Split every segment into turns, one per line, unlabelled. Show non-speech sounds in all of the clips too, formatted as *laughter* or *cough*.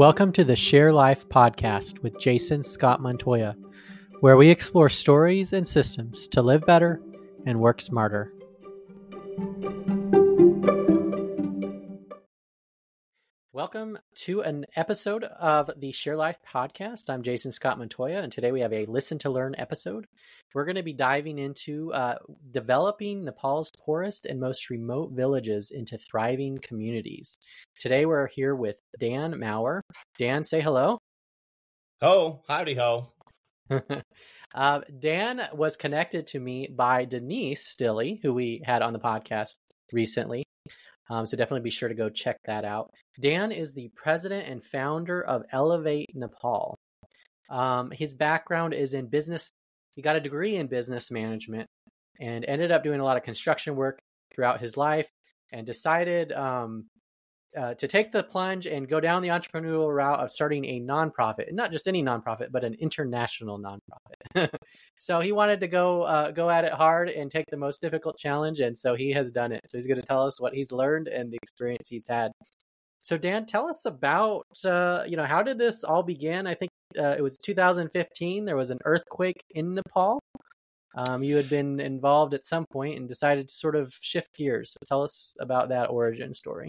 Welcome to the Share Life podcast with Jason Scott Montoya, where we explore stories and systems to live better and work smarter. Welcome to an episode of the Share Life podcast. I'm Jason Scott Montoya, and today we have a Listen to Learn episode. We're going to be diving into uh, developing Nepal's poorest and most remote villages into thriving communities. Today we're here with Dan Maurer. Dan, say hello.
Ho, howdy ho. *laughs*
uh, Dan was connected to me by Denise Stilley, who we had on the podcast recently. Um, so definitely be sure to go check that out. Dan is the president and founder of Elevate Nepal. Um, his background is in business. He got a degree in business management and ended up doing a lot of construction work throughout his life and decided um, uh, to take the plunge and go down the entrepreneurial route of starting a nonprofit, and not just any nonprofit, but an international nonprofit. *laughs* so he wanted to go uh, go at it hard and take the most difficult challenge, and so he has done it. So he's going to tell us what he's learned and the experience he's had. So Dan, tell us about uh, you know how did this all begin? I think uh, it was 2015. There was an earthquake in Nepal. Um, you had been involved at some point and decided to sort of shift gears. So tell us about that origin story.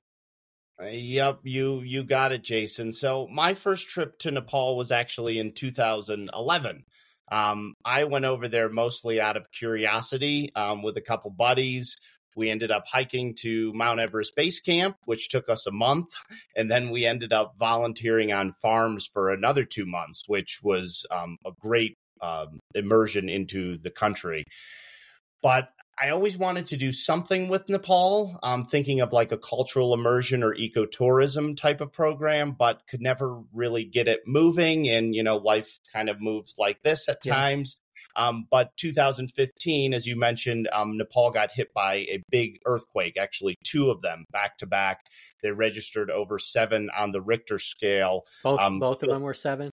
Yep, you you got it, Jason. So my first trip to Nepal was actually in 2011. Um, I went over there mostly out of curiosity um, with a couple buddies. We ended up hiking to Mount Everest Base Camp, which took us a month. *laughs* And then we ended up volunteering on farms for another two months, which was um, a great um, immersion into the country. But I always wanted to do something with Nepal. I'm thinking of like a cultural immersion or ecotourism type of program, but could never really get it moving. And, you know, life kind of moves like this at yeah. times. Um, but 2015, as you mentioned, um, Nepal got hit by a big earthquake, actually, two of them back to back. They registered over seven on the Richter scale.
Both, um, both of them were seven.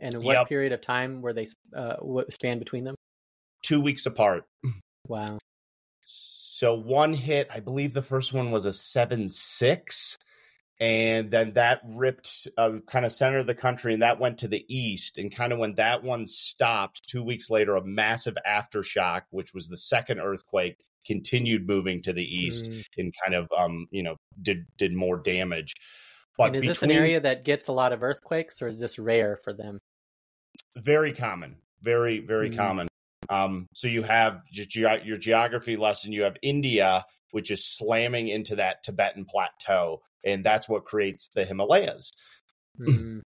And what yep. period of time were they uh, what span between them?
Two weeks apart.
Wow.
So one hit, I believe the first one was a seven six, and then that ripped uh, kind of center of the country, and that went to the east. And kind of when that one stopped, two weeks later, a massive aftershock, which was the second earthquake, continued moving to the east mm. and kind of um you know did did more damage.
But and is between, this an area that gets a lot of earthquakes, or is this rare for them?
Very common, very very mm. common. Um, so you have your, your geography lesson. You have India, which is slamming into that Tibetan plateau, and that's what creates the Himalayas.
Mm-hmm.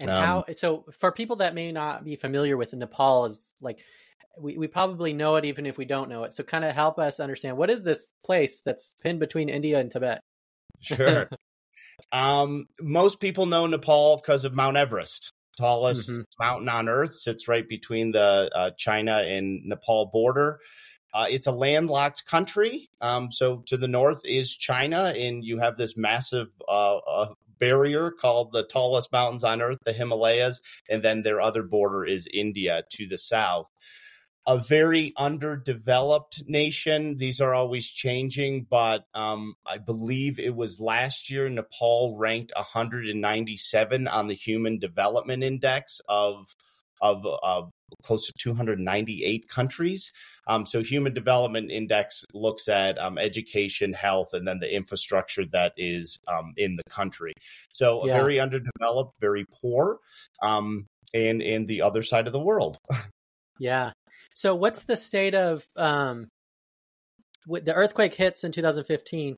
And um, how? So for people that may not be familiar with Nepal, is like we, we probably know it even if we don't know it. So kind of help us understand what is this place that's pinned between India and Tibet?
Sure. *laughs* um, most people know Nepal because of Mount Everest tallest mm-hmm. mountain on earth sits right between the uh, china and nepal border uh, it's a landlocked country um, so to the north is china and you have this massive uh, uh barrier called the tallest mountains on earth the himalayas and then their other border is india to the south a very underdeveloped nation. These are always changing, but um, I believe it was last year Nepal ranked 197 on the Human Development Index of of, of close to 298 countries. Um, so, Human Development Index looks at um, education, health, and then the infrastructure that is um, in the country. So, yeah. very underdeveloped, very poor, um, and in the other side of the world. *laughs*
Yeah, so, what's the state of um, the earthquake hits in 2015?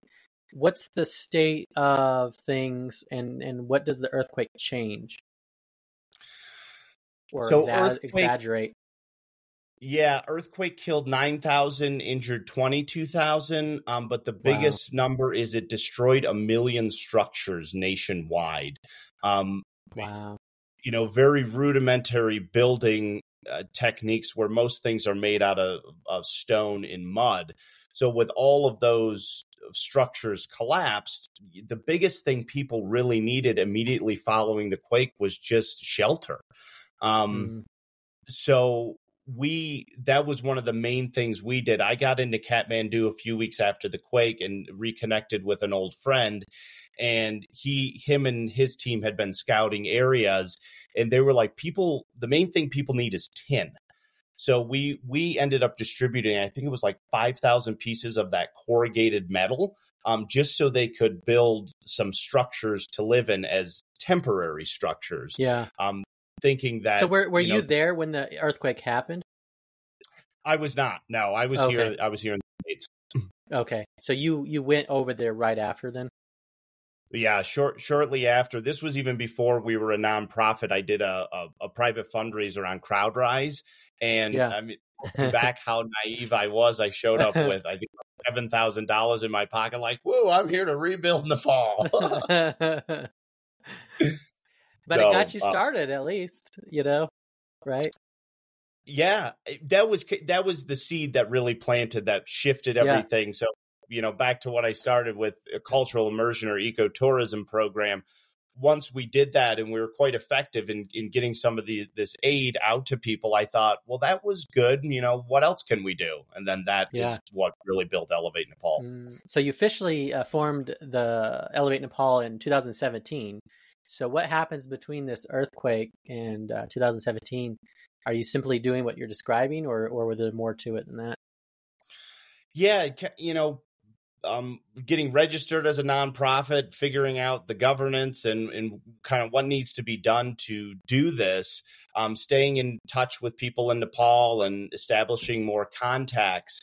What's the state of things, and and what does the earthquake change or so exa- exaggerate?
Yeah, earthquake killed 9,000, injured 22,000. Um, but the biggest wow. number is it destroyed a million structures nationwide. Um,
wow.
You know, very rudimentary building uh, techniques where most things are made out of, of stone and mud. So, with all of those structures collapsed, the biggest thing people really needed immediately following the quake was just shelter. Um, mm. So, we that was one of the main things we did. I got into Kathmandu a few weeks after the quake and reconnected with an old friend and he him and his team had been scouting areas and they were like people the main thing people need is tin. So we we ended up distributing I think it was like 5000 pieces of that corrugated metal um, just so they could build some structures to live in as temporary structures.
Yeah.
Um, thinking that.
So were were you,
you
there when the earthquake happened?
I was not. No, I was okay. here. I was here in the states.
Okay, so you you went over there right after then.
Yeah, short shortly after. This was even before we were a nonprofit. I did a a, a private fundraiser on CrowdRise, and yeah. I mean, *laughs* back how naive I was. I showed up *laughs* with I think seven thousand dollars in my pocket, like, "Whoa, I'm here to rebuild Nepal." *laughs*
but so, it got you uh started uh, at least, you know, right?
Yeah, eh, that was that was the seed that really planted that shifted everything. Yeah. So, you know, back to what I started with a cultural immersion or ecotourism program. Once we did that and we were quite effective in, in getting some of the this aid out to people, I thought, well, that was good. You know, what else can we do? And then that yeah. is what really built Elevate Nepal. Mm,
so you officially uh, formed the Elevate Nepal in 2017. So, what happens between this earthquake and uh, 2017? Are you simply doing what you're describing, or or were there more to it than that?
Yeah, you know, um, getting registered as a nonprofit, figuring out the governance and, and kind of what needs to be done to do this, um, staying in touch with people in Nepal and establishing more contacts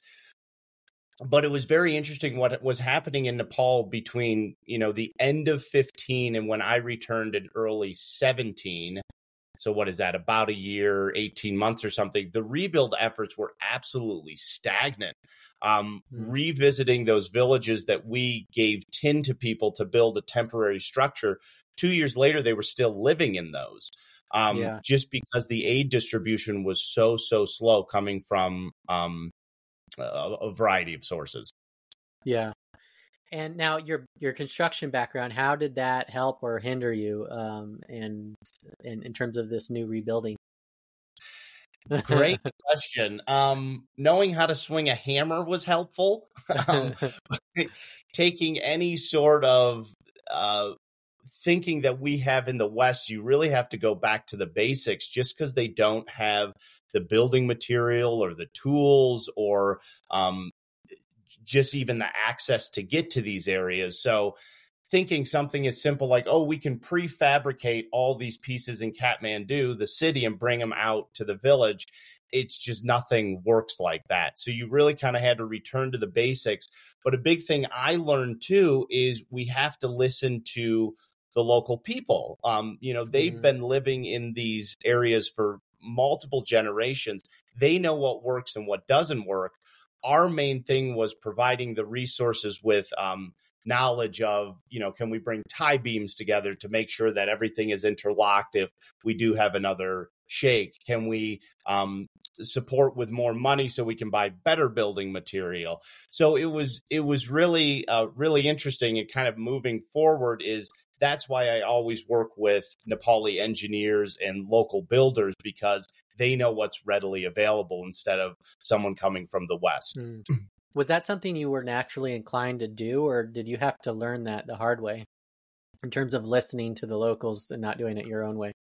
but it was very interesting what was happening in Nepal between you know the end of 15 and when I returned in early 17 so what is that about a year 18 months or something the rebuild efforts were absolutely stagnant um, mm-hmm. revisiting those villages that we gave tin to people to build a temporary structure two years later they were still living in those um, yeah. just because the aid distribution was so so slow coming from um, a variety of sources.
Yeah. And now your your construction background, how did that help or hinder you um, in, in in terms of this new rebuilding?
Great *laughs* question. Um, knowing how to swing a hammer was helpful. *laughs* Um, *laughs* taking any sort of uh, thinking that we have in the West, you really have to go back to the basics just because they don't have the building material or the tools or um, just even the access to get to these areas. So, thinking something is simple like, oh, we can prefabricate all these pieces in Kathmandu, the city, and bring them out to the village. It's just nothing works like that. So you really kind of had to return to the basics. But a big thing I learned too is we have to listen to the local people. Um, you know, they've mm-hmm. been living in these areas for multiple generations. They know what works and what doesn't work. Our main thing was providing the resources with um, knowledge of, you know, can we bring tie beams together to make sure that everything is interlocked if we do have another shake? Can we um, support with more money so we can buy better building material? So it was it was really uh, really interesting and kind of moving forward is that's why I always work with Nepali engineers and local builders because they know what's readily available instead of someone coming from the West. Mm. *clears throat*
Was that something you were naturally inclined to do, or did you have to learn that the hard way in terms of listening to the locals and not doing it your own way?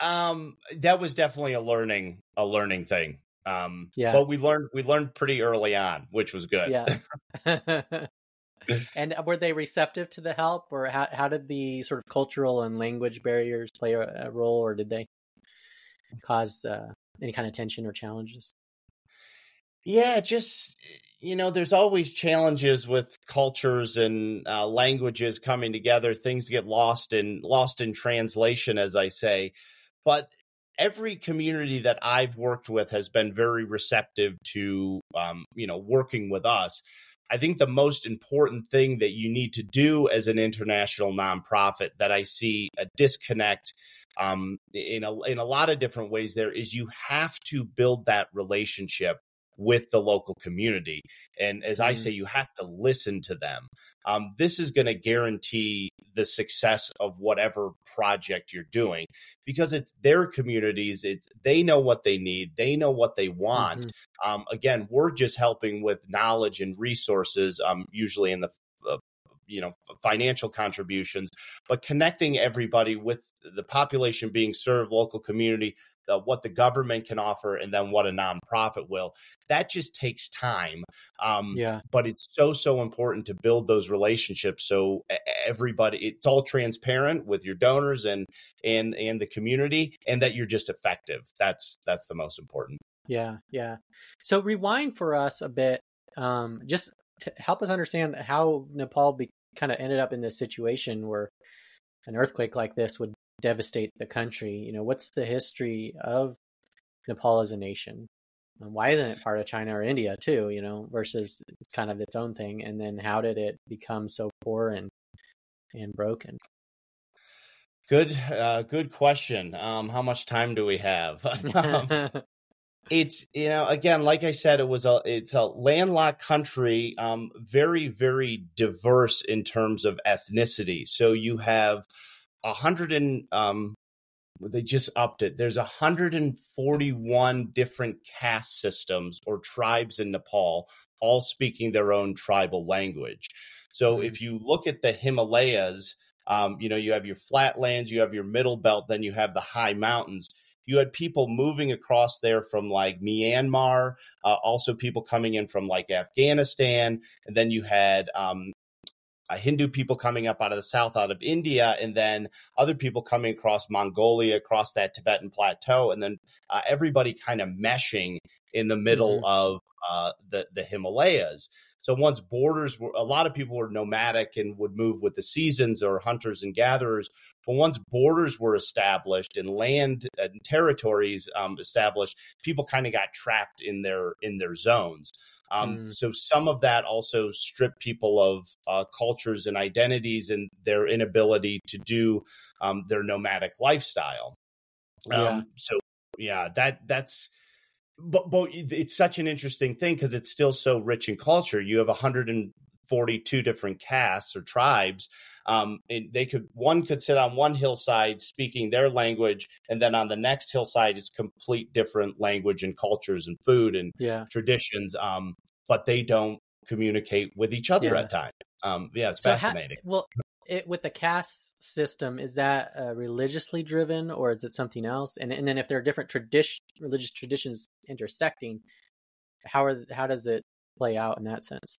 Um, that was definitely a learning a learning thing. Um, yeah. But we learned we learned pretty early on, which was good.
Yeah. *laughs* *laughs* *laughs* and were they receptive to the help, or how how did the sort of cultural and language barriers play a, a role, or did they cause uh, any kind of tension or challenges?
Yeah, just you know, there's always challenges with cultures and uh, languages coming together. Things get lost in lost in translation, as I say. But every community that I've worked with has been very receptive to, um, you know, working with us. I think the most important thing that you need to do as an international nonprofit that I see a disconnect um, in a in a lot of different ways there is you have to build that relationship with the local community. And as I
Mhm.
say, you have to listen to them. Um, this is going to guarantee the success of whatever project you're doing because it's their communities. It's they know what they need, they know what they want.
Mhm.
Um, again, we're just helping with knowledge and resources, um, usually in the uh, you know financial contributions, but connecting everybody with the population being served, local community, uh, what the government can offer, and then what a nonprofit will. That just takes time. Um,
Yeah.
but it's so so important to build those relationships so everybody it's all transparent with your donors and and and the community and that you're just effective that's that's the most important
Yeah, yeah. So rewind for us a bit, um, just to help us understand how Nepal be, kind of ended up in this situation where an earthquake like this would devastate the country. You know, what's the history of Nepal as a nation? And why isn't it part of China or India too? You know, versus it's kind of its own thing. And then how did it become so poor and and broken?
good uh good question um how much time do we have *laughs* um, *laughs* it's you know again like i said it was a it's a landlocked country um very very diverse in terms of ethnicity. So you have a hundred and um they just upped it. There's 141 different caste systems or tribes in nepal all speaking their own tribal language. So
Mm.
if you look at the himalayas um, you know you have your flatlands you have your middle belt then you have the high mountains you had people moving across there from like Myanmar, uh, also people coming in from like Afghanistan, and then you had um, uh, Hindu people coming up out of the south, out of India, and then other people coming across Mongolia, across that Tibetan plateau, and then uh, everybody kind of meshing in the middle
Mhm.
of uh, the the Himalayas. So once borders were, a lot of people were nomadic and would move with the seasons or hunters and gatherers. But once borders were established and land and territories um, established, people kind of got trapped in their in their zones. Um,
Mm.
So some of that also stripped people of uh, cultures and identities and their inability to do um, their nomadic lifestyle. Um,
Yeah.
So yeah, that that's but but it's such an interesting thing because it's still so rich in culture. You have 142 different castes or tribes. Um, and they could one could sit on one hillside speaking their language, and then on the next hillside is complete different language and cultures and food and
yeah.
traditions. Um, but they don't communicate with each other
Yeah.
at times. Um, yeah, it's
So ha-
fascinating.
well, it, with the caste system, is that uh, religiously driven or is it something else? And and then if there are different tradition, religious traditions intersecting, how are how does it play out in that sense?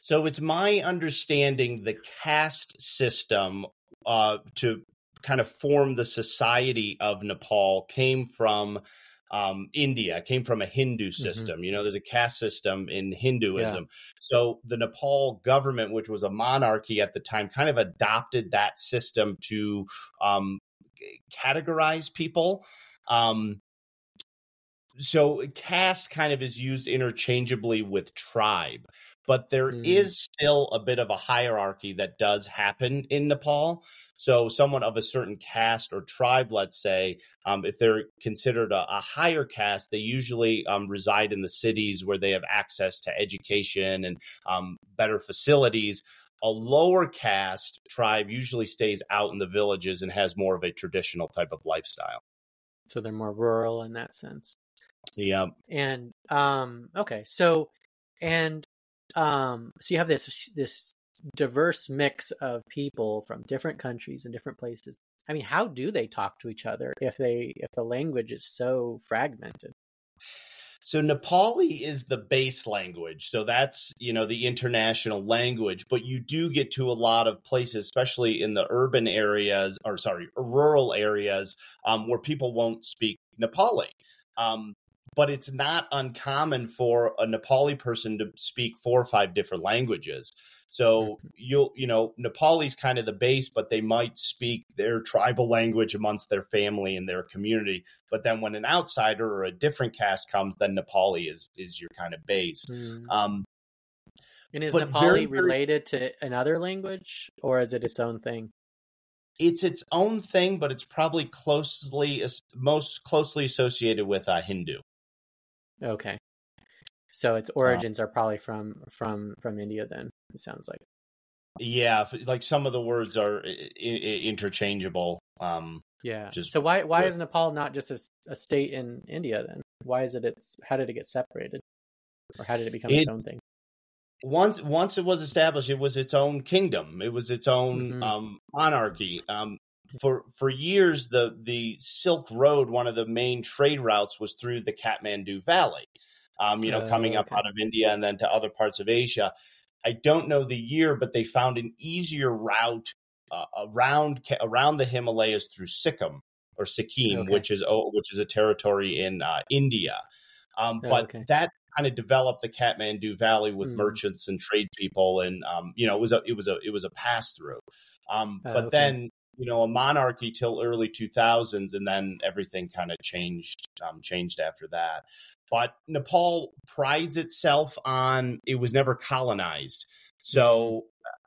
So it's my understanding the caste system uh, to kind of form the society of Nepal came from um, India, came from a Hindu system. You know, there's a caste system in Hinduism. So the Nepal government, which was a monarchy at the time, kind of adopted that system to um, categorize people. Um, so caste kind of is used interchangeably with tribe but there is
Mm.
still a bit of a hierarchy that does happen in Nepal. So, someone of a certain caste or tribe, let's say, um, if they're considered a, a higher caste, they usually um, reside in the cities where they have access to education and um, better facilities. A lower caste tribe usually stays out in the villages and has more of a traditional type of lifestyle.
So they're more rural in that sense.
Yeah.
And um, okay, so and um, so you have this this diverse mix of people from different countries and different places. I mean, how do they talk to each other if they if the language is so fragmented?
So Nepali is the base language. So that's, you know, the international language, but you do get to a lot of places, especially in the urban areas or sorry, rural areas um, where people won't speak Nepali. Um, but it's not uncommon for a Nepali person to speak four or five different languages. So you'll, you know, Nepali's kind of the base, but they might speak their tribal language amongst their family and their community. But then when an outsider or a different caste comes, then Nepali is is your kind of base.
Mm.
Um,
And is
but
Nepali
very, very-
related to another language, or is it its own thing?
it's its own thing, but it's probably closely most closely associated with uh, Hindu.
Okay, So its origins uh, are probably from from from India. Then it sounds like.
Yeah, like some of the words are interchangeable. Um,
yeah. So why why is Nepal not just a, a, state in India then? Why is it? It's how did it get separated, or how did it become it, its own thing?
Once once it was established, it was its own kingdom. It was its own mm-hmm. um, monarchy. Um, for for years, the the Silk Road, one of the main trade routes, was through the Kathmandu Valley. Um, you know, uh, coming up out of India and then to other parts of Asia. I don't know the year, but they found an easier route uh, around around the Himalayas through Sikkim or Sikkim, okay. which is oh, which is a territory in uh, India. Um, oh, but okay. that kind of developed the Kathmandu Valley with mm. merchants and trade people, and um, you know it was a it was a it was a pass through. Um, oh, but okay. then you know a monarchy till early 2000s, and then everything kind of changed um, changed after that. But Nepal prides itself on it was never colonized. So,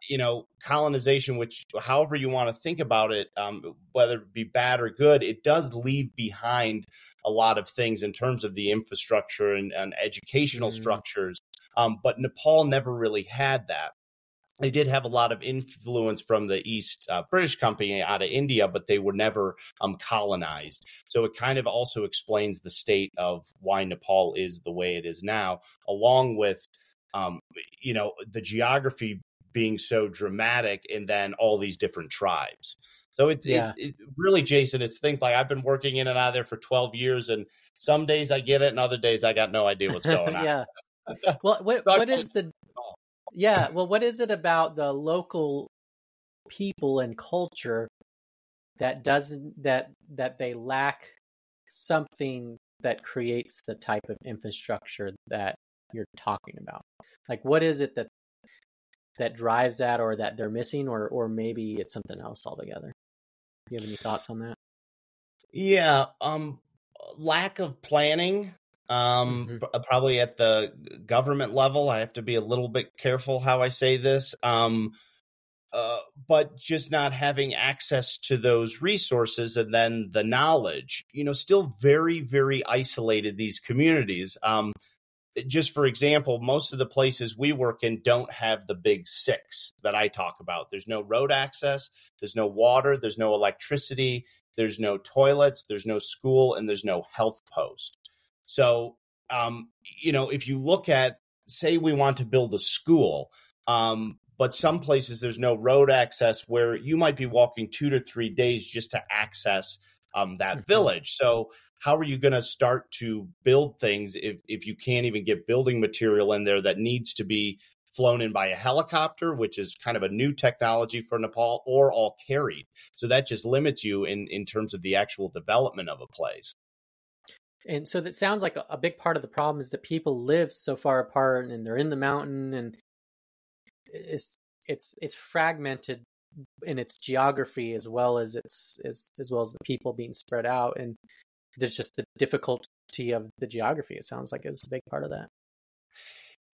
you know, colonization, which however you want to think about it, um, whether it be bad or good, it does leave behind a lot of things in terms of the infrastructure and, and educational mm-hmm. structures. Um, but Nepal never really had that they did have a lot of influence from the East uh, British Company out of India, but they were never um, colonized. So it kind of also explains the state of why Nepal is the way it is now, along with, um, you know, the geography being so dramatic and then all these different tribes. So it, yeah. it, it, really, Jason, it's things like I've been working in and out of there for 12 years, and some days I get it, and other days I got no idea what's *laughs* going on.
yeah. *laughs* Well, what, what is the yeah, well, what is it about the local people and culture that doesn't that that they lack something that creates the type of infrastructure that you're talking about? Like, what is it that that drives that, or that they're missing, or or maybe it's something else altogether? Do you have any thoughts on that?
Yeah, um, lack of planning um mm-hmm. Uh, probably at the government level i have to be a little bit careful how i say this. Um uh, but just not having access to those resources and then the knowledge you know still very very isolated these communities. Um just for example most of the places we work in don't have the big six that i talk about. There's no road access there's no water there's no electricity there's no toilets there's no school and there's no health post so, um, you know, if you look at, say, we want to build a school, um, but some places there's no road access where you might be walking two to three days just to access um, that mm-hmm. village. So, how are you going to start to build things if, if you can't even get building material in there that needs to be flown in by a helicopter, which is kind of a new technology for Nepal, or all carried? So that just limits you in, in terms of the actual development of a place.
And so that sounds like a, big part of the problem is that people live so far apart and they're in the mountain and it's it's it's fragmented in its geography as well as its as as well as the people being spread out. And there's just the difficulty of the geography it sounds like is a big part of that.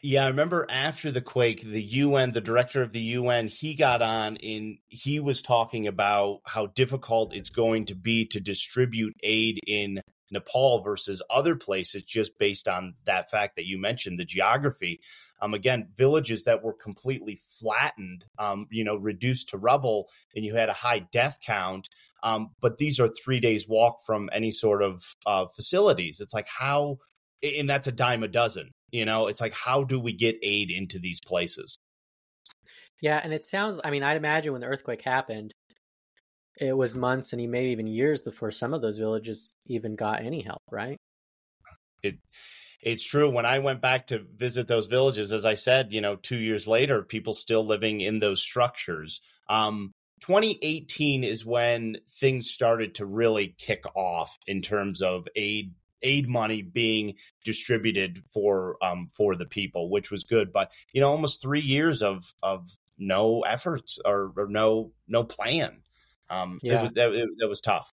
Yeah, I remember after the quake, the UN, the director of the UN, he got on and he was talking about how difficult it's going to be to distribute aid in Nepal versus other places just based on that fact that you mentioned the geography. Um, again, villages that were completely flattened, um, you know, reduced to rubble, and you had a high death count. Um, but these are three days walk from any sort of uh, facilities. It's like how, and that's a dime a dozen. You know, it's like how do we get aid into these places?
Yeah, and it sounds. I mean, I'd imagine when the earthquake happened, it was months and he maybe even years before some of those villages even got any help, right?
It it's true. When I went back to visit those villages, as I said, you know, two years later, people still living in those structures. Um, 2018 is when things started to really kick off in terms of aid aid money being distributed for um, for the people, which was good. But you know, almost three years of of no efforts or, or no no plan. Um, yeah. it was that, it, that was tough.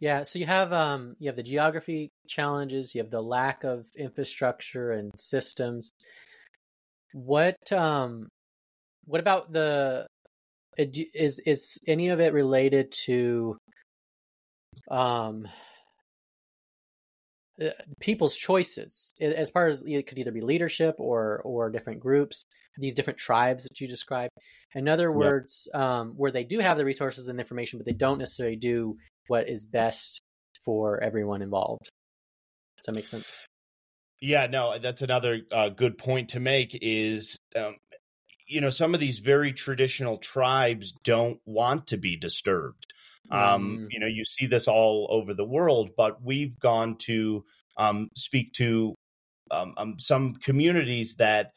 yeah, so you have um, you have the geography challenges, you have the lack of infrastructure and systems. What um, what about the is is any of it related to um uh, people's choices. As far as it could either be leadership or or different groups these different tribes that you described. In other words um, where they do have the resources and information but they don't necessarily do what is best for everyone involved. Does that make sense?
Yeah no that's another uh, good point to make is um, you know some of these very traditional tribes don't want to be disturbed um, mm. You know, you see this all over the world, but we've gone to um, speak to um, um, some communities that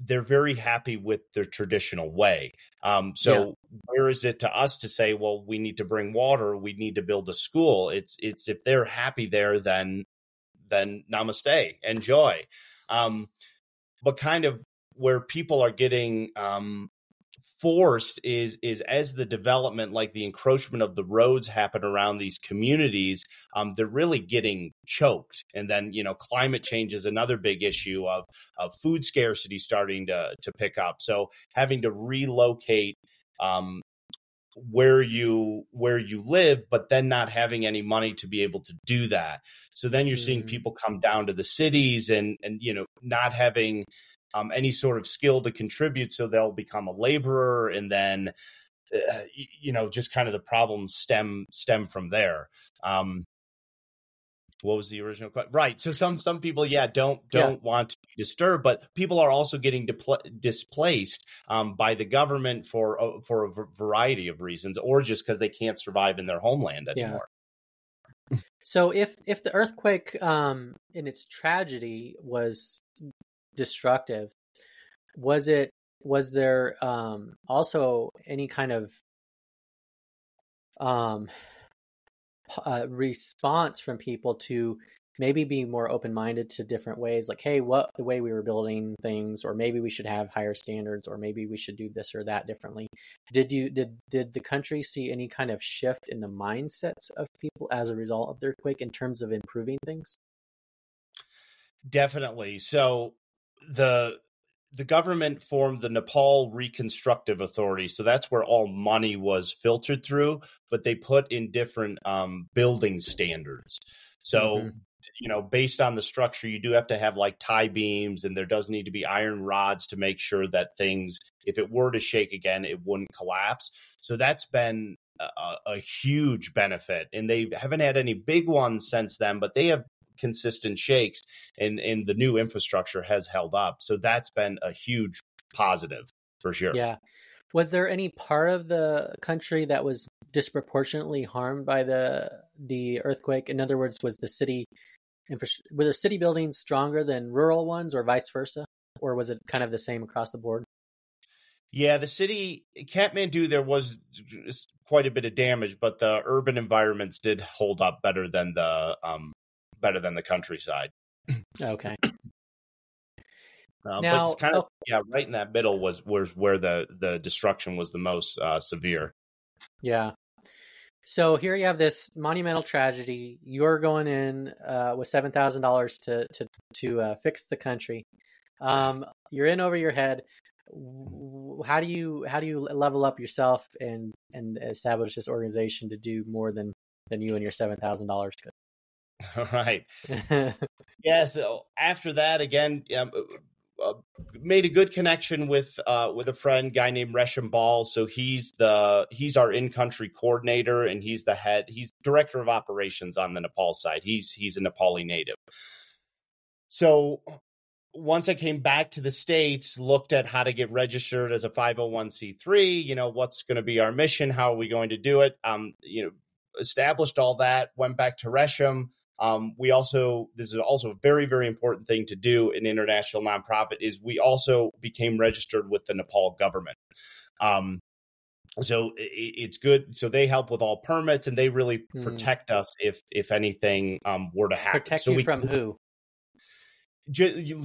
they're very happy with their traditional way. Um, so yeah. where is it to us to say, well, we need to bring water, we need to build a school? It's it's if they're happy there, then then namaste, enjoy. Um, but kind of where people are getting um, forced is is as the development like the encroachment of the roads happen around these communities um, they're really getting choked. And then you know climate change is another big issue of of food scarcity starting to to pick up. So having to relocate um, where you where you live but then not having any money to be able to do that. So then you're mm-hmm. seeing people come down to the cities and and you know not having um, any sort of skill to contribute, so they'll become a laborer, and then uh, you know just kind of the problems stem stem from there. Um, what was the original question? Right. So some some people, yeah, don't don't yeah. want to be disturbed, but people are also getting displaced um, by the government for uh, for a variety of reasons, or just because they can't survive in their homeland anymore.
Yeah. So if if the earthquake um, in its tragedy was destructive. Was it was there um also any kind of um uh, response from people to maybe be more open-minded to different ways? Like hey what the way we were building things or maybe we should have higher standards or maybe we should do this or that differently. Did you did did the country see any kind of shift in the mindsets of people as a result of the earthquake in terms of improving things?
Definitely. So the the government formed the Nepal Reconstructive Authority. So that's where all money was filtered through, but they put in different um, building standards. So, mm-hmm. you know, based on the structure, you do have to have like tie beams and there does need to be iron rods to make sure that things, if it were to shake again, it wouldn't collapse. So that's been a, a huge benefit. And they haven't had any big ones since then, but they have consistent shakes and and the new infrastructure has held up. So that's been a huge positive for sure.
Yeah. Was there any part of the country that was disproportionately harmed by the the earthquake? In other words was the city were the city buildings stronger than rural ones or vice versa? Or was it kind of the same across the board?
Yeah, the city Kathmandu there was quite a bit of damage, but the urban environments did hold up better than the um, better than the countryside.
Okay.
Uh, now, but it's kind of oh, yeah, right in that middle was was where the the destruction was the most uh, severe.
Yeah. So here you have this monumental tragedy. You're going in uh, with seven thousand dollars to to to uh, fix the country. Um, you're in over your head. How do you how do you level up yourself and and establish this organization to do more than than you and your seven thousand dollars could? *laughs*
All right. *laughs* yeah. So after that, again, um, uh, uh, made a good connection with uh, with a friend, guy named Resham Ball. So he's the he's our in country coordinator, and he's the head. He's director of operations on the Nepal side. He's he's a Nepali native. So once I came back to the states, looked at how to get registered as a 501c3. You know, what's going to be our mission? How are we going to do it? Um, you know, established all that. Went back to Resham um, we also this is also a very very important thing to do in international nonprofit is we also became registered with the Nepal government. Um, so it, it's good. So they help with all permits and they really hmm. protect us if if anything um, were to happen.
Protect
so
you
we,
from who?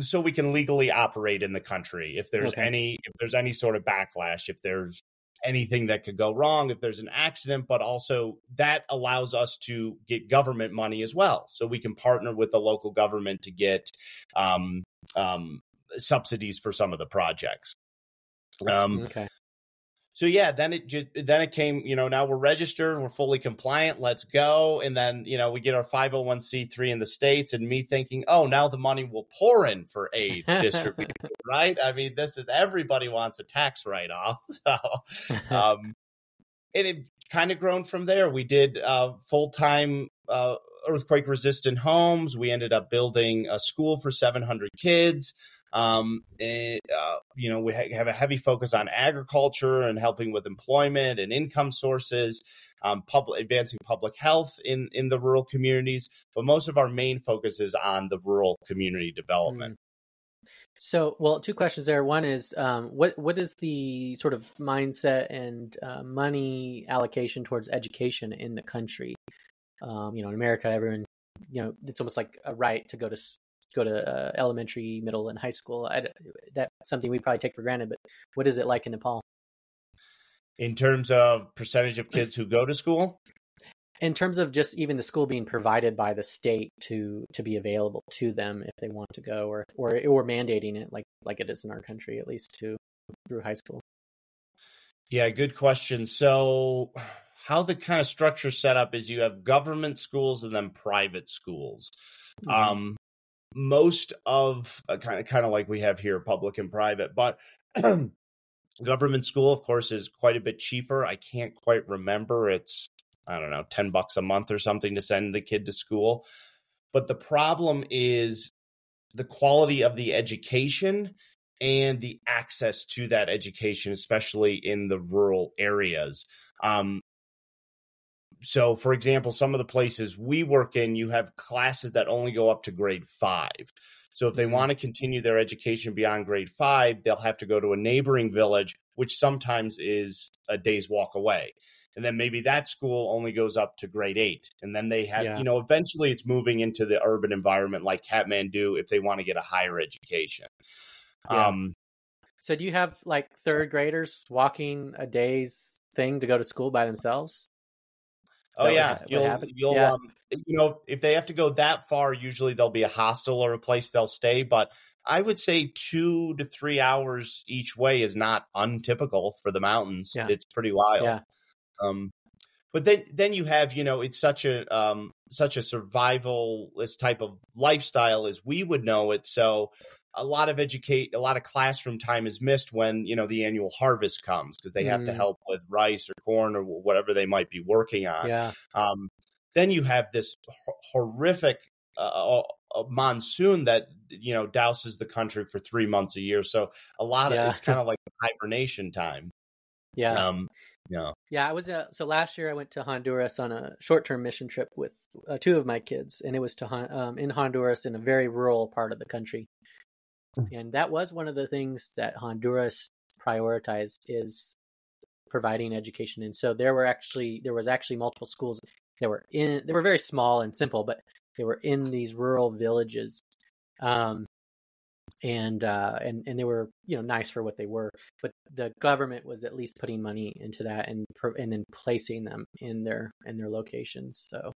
so we can legally operate in the country if there's okay. any if there's any sort of backlash if there's anything that could go wrong if there's an accident, but also that allows us to get government money as well. So we can partner with the local government to get um, um, subsidies for some of the projects. Um, okay. So yeah, then it just then it came, you know, now we're registered, we're fully compliant, let's go. And then, you know, we get our 501c3 in the States and me thinking, oh, now the money will pour in for aid distribution, *laughs* right? I mean, this is everybody wants a tax write-off. *laughs* So *laughs* um and it kind of grown from there. We did uh full-time uh earthquake resistant homes. We ended up building a school for 700 kids. Um, it, uh, you know, we ha- have a heavy focus on agriculture and helping with employment and income sources, um, public advancing public health in in the rural communities. But most of our main focus is on the rural community development. Mm.
So, well, two questions there. One is, um, what what is the sort of mindset and uh, money allocation towards education in the country? Um, you know, in America, everyone, you know, it's almost like a right to go to go to uh, elementary, middle, and high school. I, that's something we probably take for granted. But what is it like in Nepal?
In terms of percentage of kids who go to school,
in terms of just even the school being provided by the state to to be available to them if they want to go, or or or mandating it like like it is in our country, at least to through high school.
Yeah, good question. So how the kind of structure set up is you have government schools and then private schools. Mm-hmm. Um, most of uh, kind of kind of like we have here, public and private, but *clears throat* government school, of course, is quite a bit cheaper. I can't quite remember. It's I don't know, ten bucks a month or something to send the kid to school. But the problem is the quality of the education and the access to that education, especially in the rural areas. Um, so for example some of the places we work in you have classes that only go up to grade five so if they mm-hmm. want to continue their education beyond grade five they'll have to go to a neighboring village which sometimes is a day's walk away and then maybe that school only goes up to grade eight and then they have yeah. you know eventually it's moving into the urban environment like kathmandu if they want to get a higher education yeah. um
so do you have like third graders walking a day's thing to go to school by themselves
oh yeah, you'll you'll yeah. um, you know if they have to go that far, usually there'll be a hostel or a place they'll stay. But I would say two to three hours each way is not untypical for the mountains. Yeah. It's pretty wild. Yeah. Um, but then then you have you know it's such a um, such a survivalist type of lifestyle as we would know it. So a lot of educate a lot of classroom time is missed when you know the annual harvest comes because they have mm. to help with rice or corn or whatever they might be working on.
Yeah.
Um, then you have this horrific uh, uh, monsoon that you know douses the country for three months a year. So a lot of it's kind of like hibernation time. *laughs*
Yeah. Um yeah. Yeah i was uh, so last year i went to honduras on a short-term mission trip with uh, two of my kids and it was to um, in honduras in a very rural part of the country. Mm. And that was one of the things that Honduras prioritized is providing education. And so there were actually there was actually multiple schools that were in they were very small and simple, but they were in these rural villages. Um, and uh, and and they were you know nice for what they were, but the government was at least putting money into that and and then placing them in their in their locations. So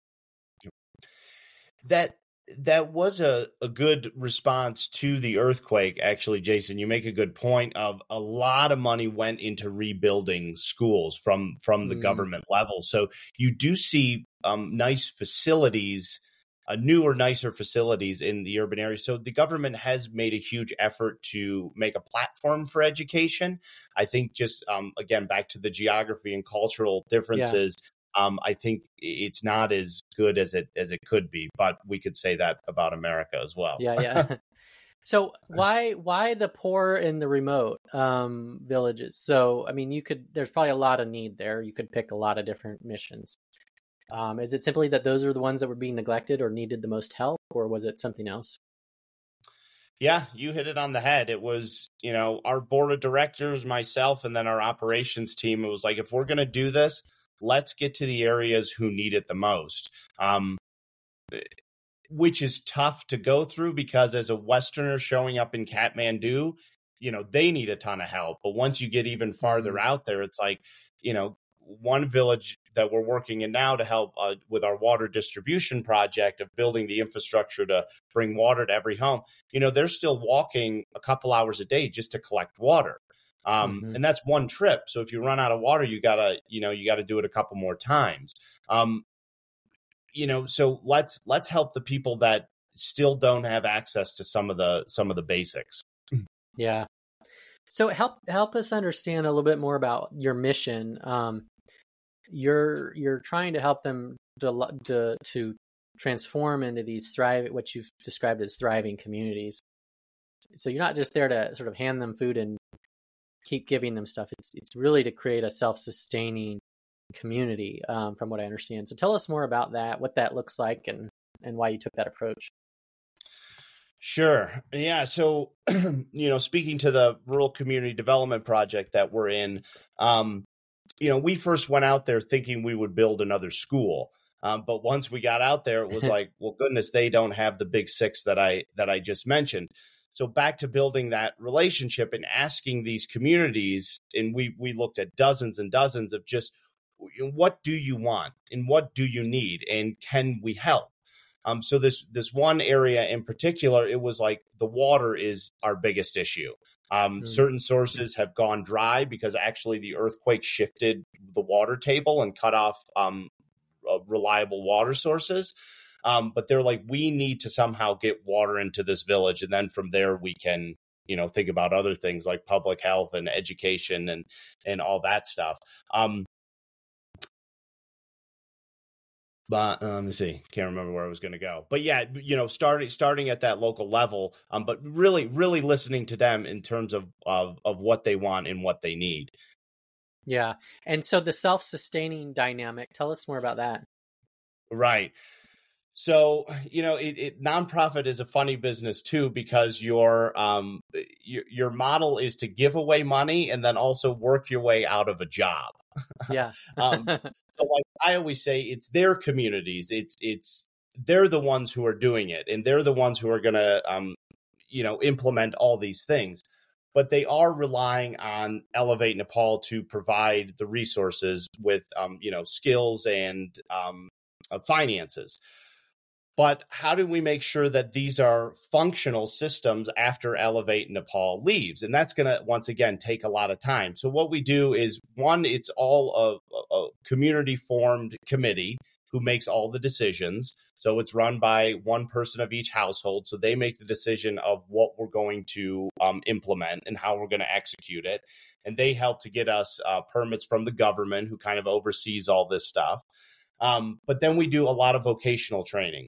that that was a, a good response to the earthquake actually jason. You make a good point of a lot of money went into rebuilding schools from from the mm. government level. So you do see um, nice facilities uh, newer nicer facilities in the urban area. So the government has made a huge effort to make a platform for education. I think just um, again back to the geography and cultural differences yeah um, I think it's not as good as it as it could be. But we could say that about America as well.
Yeah, yeah. *laughs* *laughs* so why why the poor in the remote um, villages? So I mean, you could there's probably a lot of need there. You could pick a lot of different missions. Um, is it simply that those are the ones that were being neglected or needed the most help, or was it something else?
Yeah, you hit it on the head. It was, you know, our board of directors, myself, and then our operations team. It was like, if we're going to do this, let's get to the areas who need it the most. Um, which is tough to go through because as a Westerner showing up in Kathmandu, you know, they need a ton of help. But once you get even farther mm-hmm. out there, it's like, you know, one village that we're working in now to help uh, with our water distribution project of building the infrastructure to bring water to every home, you know, they're still walking a couple hours a day just to collect water. Um, mm-hmm. and that's one trip. So if you run out of water, you gotta, you know, you gotta do it a couple more times. Um, you know, so let's let's help the people that still don't have access to some of the some of the basics.
Yeah. So help help us understand a little bit more about your mission. Um, you're you're trying to help them to to, to transform into these thrive what you've described as thriving communities. So you're not just there to sort of hand them food and keep giving them stuff. It's it's really to create a self sustaining community, um, from what I understand. So tell us more about that, what that looks like, and and why you took that approach.
Sure. Yeah. So, *clears throat* you know, speaking to the rural community development project that we're in, um, you know, we first went out there thinking we would build another school. Um, but once we got out there, it was *laughs* like, well, goodness, they don't have the big six that I that I just mentioned. So back to building that relationship and asking these communities, and we we looked at dozens and dozens of just what do you want? And what do you need? And can we help? Um, so this this one area in particular it was like the water is our biggest issue. Um, mm. certain sources have gone dry because actually the earthquake shifted the water table and cut off um, uh, reliable water sources um, but they're like we need to somehow get water into this village. And then from there we can you know think about other things like public health and education and and all that stuff. Um, but um, let me see. Can't remember where i was going to go. But yeah you know starting starting at that local level um, but really really listening to them in terms of, of of what they want and what they need.
Yeah. And so the self-sustaining dynamic tell us more about that.
Right so you know it, it, nonprofit is a funny business too because your um your, your model is to give away money and then also work your way out of a job.
Yeah. *laughs*
Um, so like i always say it's their communities. It's it's they're the ones who are doing it and they're the ones who are going to um you know implement all these things. But they are relying on elevate nepal to provide the resources with um you know skills and um uh, finances but how do we make sure that these are functional systems after Elevate Nepal leaves? And that's going to, once again, take a lot of time. So, what we do is one, it's all a, a community formed committee who makes all the decisions. So, it's run by one person of each household. So, they make the decision of what we're going to um, implement and how we're going to execute it. And they help to get us uh, permits from the government who kind of oversees all this stuff. Um, but then we do a lot of vocational training.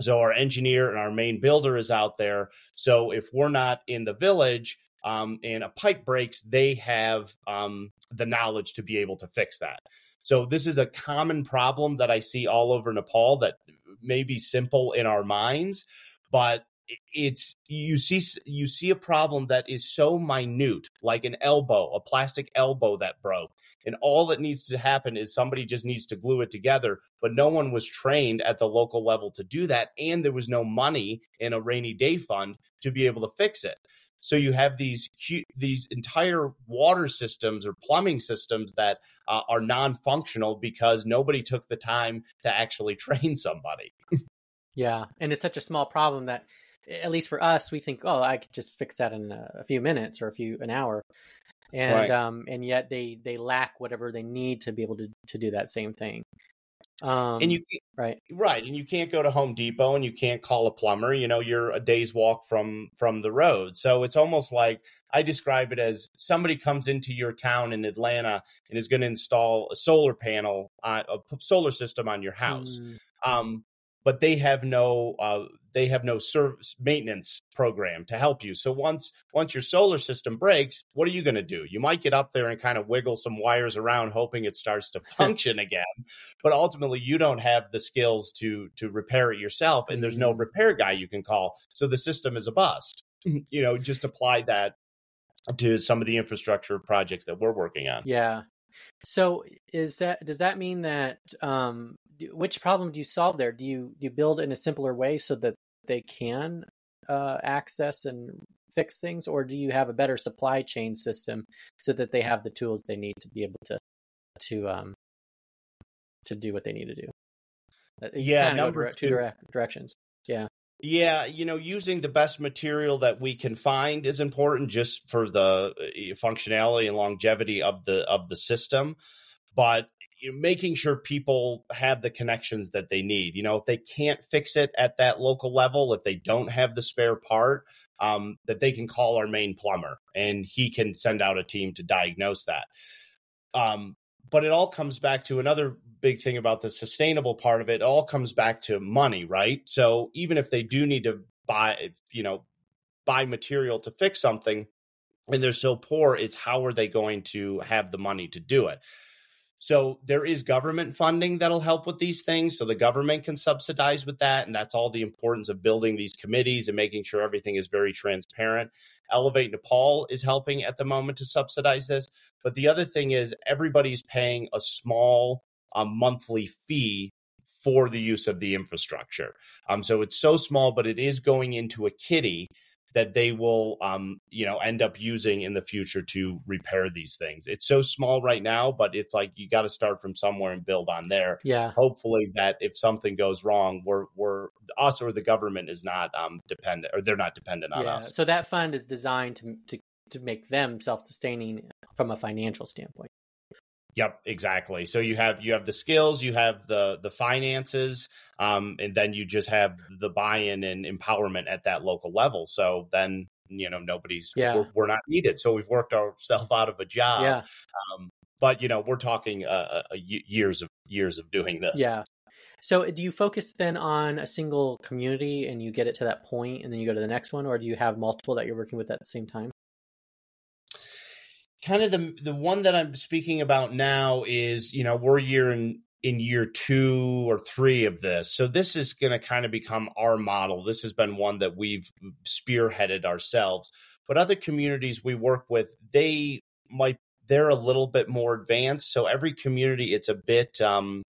So our engineer and our main builder is out there. So if we're not in the village um, and a pipe breaks, they have um, the knowledge to be able to fix that. So this is a common problem that I see all over Nepal that may be simple in our minds, but it's you see you see a problem that is so minute like an elbow a plastic elbow that broke and all that needs to happen is somebody just needs to glue it together but no one was trained at the local level to do that and there was no money in a rainy day fund to be able to fix it. So you have these these entire water systems or plumbing systems that uh, are non-functional because nobody took the time to actually *laughs* train somebody.
Yeah and it's such a small problem that at least for us, we think, oh, I could just fix that in a, few minutes or a few an hour, and right. um, and yet they they lack whatever they need to be able to to do that same thing.
Um, and you right right, and you can't go to Home Depot and you can't call a plumber. You know, you're a day's walk from from the road, so it's almost like I describe it as somebody comes into your town in Atlanta and is going to install a solar panel, uh, a solar system on your house. Mm. Um, but they have no uh, they have no service maintenance program to help you. So once once your solar system breaks, what are you going to do? You might get up there and kind of wiggle some wires around, hoping it starts to *laughs* function again. But ultimately, you don't have the skills to to repair it yourself, and there's no mm. repair guy you can call. So the system is a bust. you know, just apply that to some of the infrastructure projects that we're working on.
Yeah. So is that does that mean that um, which problem do you solve there? Do you do you build in a simpler way so that they can uh, access and fix things, or do you have a better supply chain system so that they have the tools they need to be able to to um to do what they need to do?
Uh, yeah, number
two, two direct directions. Yeah.
Yeah, you know, using the best material that we can find is important just for the uh, functionality and longevity of the of the system. But making sure people have the connections that they need. You know, if they can't fix it at that local level, if they don't have the spare part, um, that they can call our main plumber and he can send out a team to diagnose that. Um, but it all comes back to another big thing about the sustainable part of it. It all comes back to money, right? So even if they do need to buy, you know, buy material to fix something and they're so poor, it's how are they going to have the money to do it? So there is government funding that'll help with these things. So the government can subsidize with that. And that's all the importance of building these committees and making sure everything is very transparent. Elevate Nepal is helping at the moment to subsidize this. But the other thing is everybody's paying a small um, monthly fee for the use of the infrastructure. Um, so it's so small, but it is going into a kitty that they will um, you know end up using in the future to repair these things. It's so small right now but it's like you got to start from somewhere and build on there.
Yeah.
Hopefully that if something goes wrong we're we're us or the government is not um dependent or they're not dependent on
yeah.
us.
So that fund is designed to to to make them self-sustaining from a financial standpoint
Yep, exactly. So you have you have the skills, you have the the finances, um, and then you just have the buy-in and empowerment at that local level. So then you know nobody's
yeah.
we're, we're not needed. So we've worked ourselves out of a job.
Yeah.
Um, but you know we're talking uh, uh, years of years of doing this.
Yeah. So do you focus then on a single community and you get it to that point and then you go to the next one, or do you have multiple that you're working with at the same time?
Kind of the the one that I'm speaking about now is you know we're year in in year two or three of this, so this is going to kind of become our model. This has been one that we've spearheaded ourselves, but other communities we work with they might they're a little bit more advanced. So every community it's a bit um,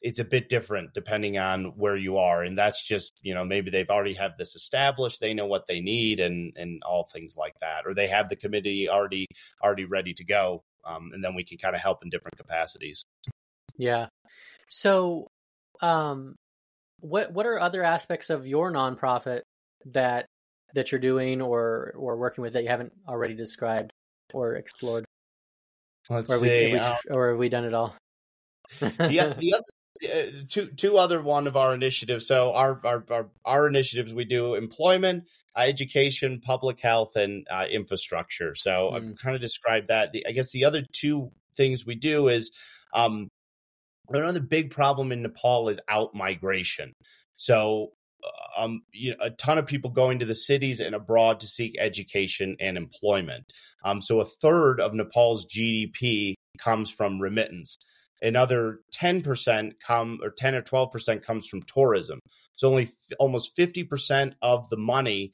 it's a bit different depending on where you are and that's just you know maybe they've already have this established they know what they need and and all things like that or they have the committee already already ready to go um, and then we can kind of help in different capacities.
Yeah. So um what what are other aspects of your nonprofit that that you're doing or or working with that you haven't already described or explored?
Let's
or
see
we, um, or have we done it all?
The, *laughs* the other uh, two two other one of our initiatives. So our our our, our initiatives we do employment, uh, education, public health, and uh, infrastructure. So mm. I've kind of described that. The, I guess the other two things we do is um, another big problem in Nepal is out migration. So uh, um, you know, a ton of people going to the cities and abroad to seek education and employment. Um, so a third of Nepal's GDP comes from remittance another 10% come or 10 or 12% comes from tourism. So only f- almost 50% of the money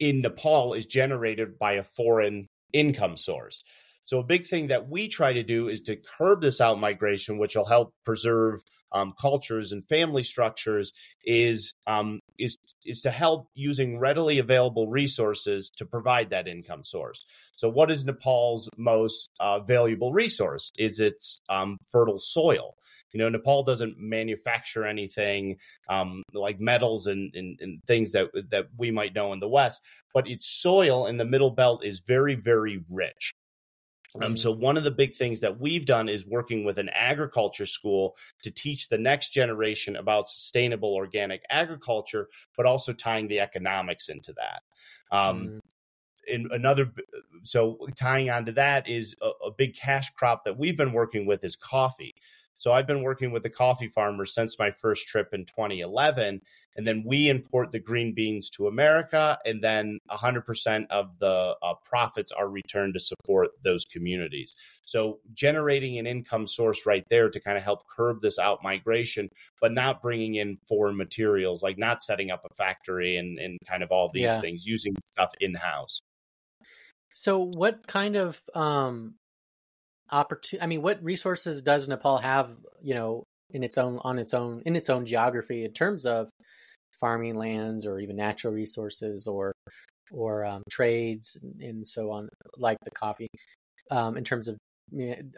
in Nepal is generated by a foreign income source. So a big thing that we try to do is to curb this out migration, which will help preserve um, cultures and family structures, is um, is is to help using readily available resources to provide that income source. So, what is Nepal's most uh, valuable resource? Is its um, fertile soil. You know, Nepal doesn't manufacture anything um, like metals and, and, and, things that that we might know in the West, but its soil in the Middle Belt is very, very rich. Um, so one of the big things that we've done is working with an agriculture school to teach the next generation about sustainable organic agriculture, but also tying the economics into that. Um, mm. In another, so tying onto that is a, a big cash crop that we've been working with is coffee. So I've been working with the coffee farmers since my first trip in 2011. And then we import the green beans to America, and then 100% of the uh, profits are returned to support those communities. So generating an income source right there to kind of help curb this out migration, but not bringing in foreign materials, like not setting up a factory and, and kind of all these yeah. things, using stuff in house.
So, what kind of um, opportunity? I mean, what resources does Nepal have? You know, in its own on its own in its own geography in terms of farming lands or even natural resources or or um, trades and so on, like the coffee. Um, in terms of,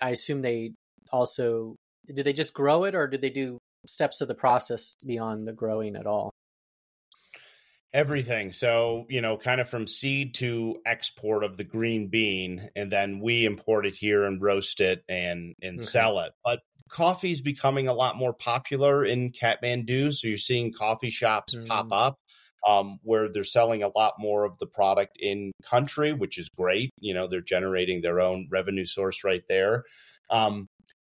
I assume they also did they just grow it or did they do steps of the process beyond the growing at all?
Everything. So, you know, kind of from seed to export of the green bean, and then we import it here and roast it and and okay. sell it. But coffee is becoming a lot more popular in Kathmandu. So you're seeing coffee shops mm. pop up um, where they're selling a lot more of the product in country, which is great. You know, they're generating their own revenue source right there. Um,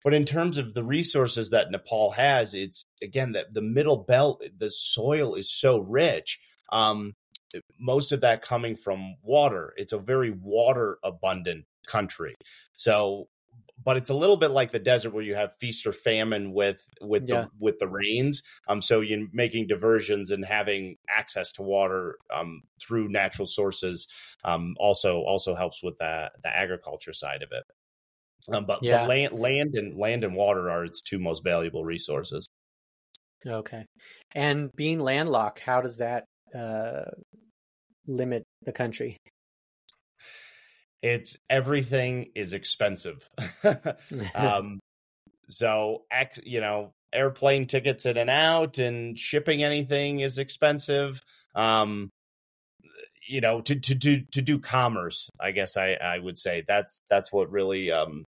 but in terms of the resources that Nepal has, it's again that the middle belt, the soil is so rich um, most of that coming from water. It's a very water abundant country. So but it's a little bit like the desert where you have feast or famine with with yeah. the with the rains. Um, so you're making diversions and having access to water um, through natural sources um, also also helps with the the agriculture side of it. Um, but, yeah. but land land and land and water are its two most valuable resources.
Okay, and being landlocked, how does that uh, limit the country?
It's everything is expensive. *laughs* *laughs* um, so, you know, airplane tickets in and out and shipping anything is expensive. Um, you know, to to do to do commerce, I guess I I would say that's that's what really um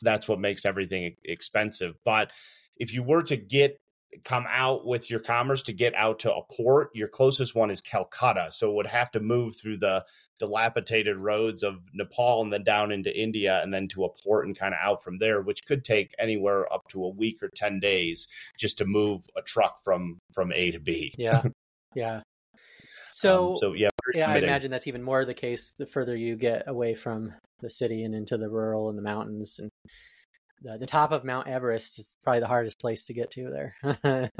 that's what makes everything expensive. But if you were to get come out with your commerce to get out to a port, your closest one is Calcutta. So it would have to move through the dilapidated roads of Nepal and then down into India and then to a port and kind of out from there, which could take anywhere up to a week or 10 days just to move a truck from from A to
B. Yeah. *laughs* Yeah. So, um, so yeah, yeah, I imagine that's even more the case the further you get away from the city and into the rural and the mountains and the, the top of Mount Everest is probably the hardest place to get to there.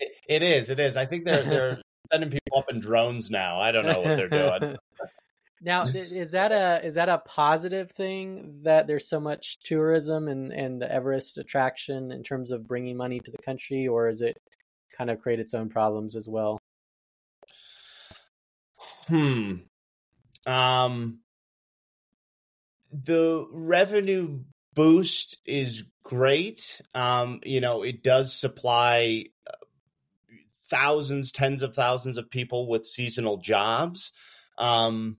it, it is. It is. I think they're they're *laughs* sending people up in drones now. I don't know what they're doing. *laughs*
now, is that a is that a positive thing that there's so much tourism and and the Everest attraction in terms of bringing money to the country, or is it kind of create its own problems as well?
Hmm. Um. The revenue boost is great. Um, you know, it does supply uh, thousands, tens of thousands of people with seasonal jobs. Um,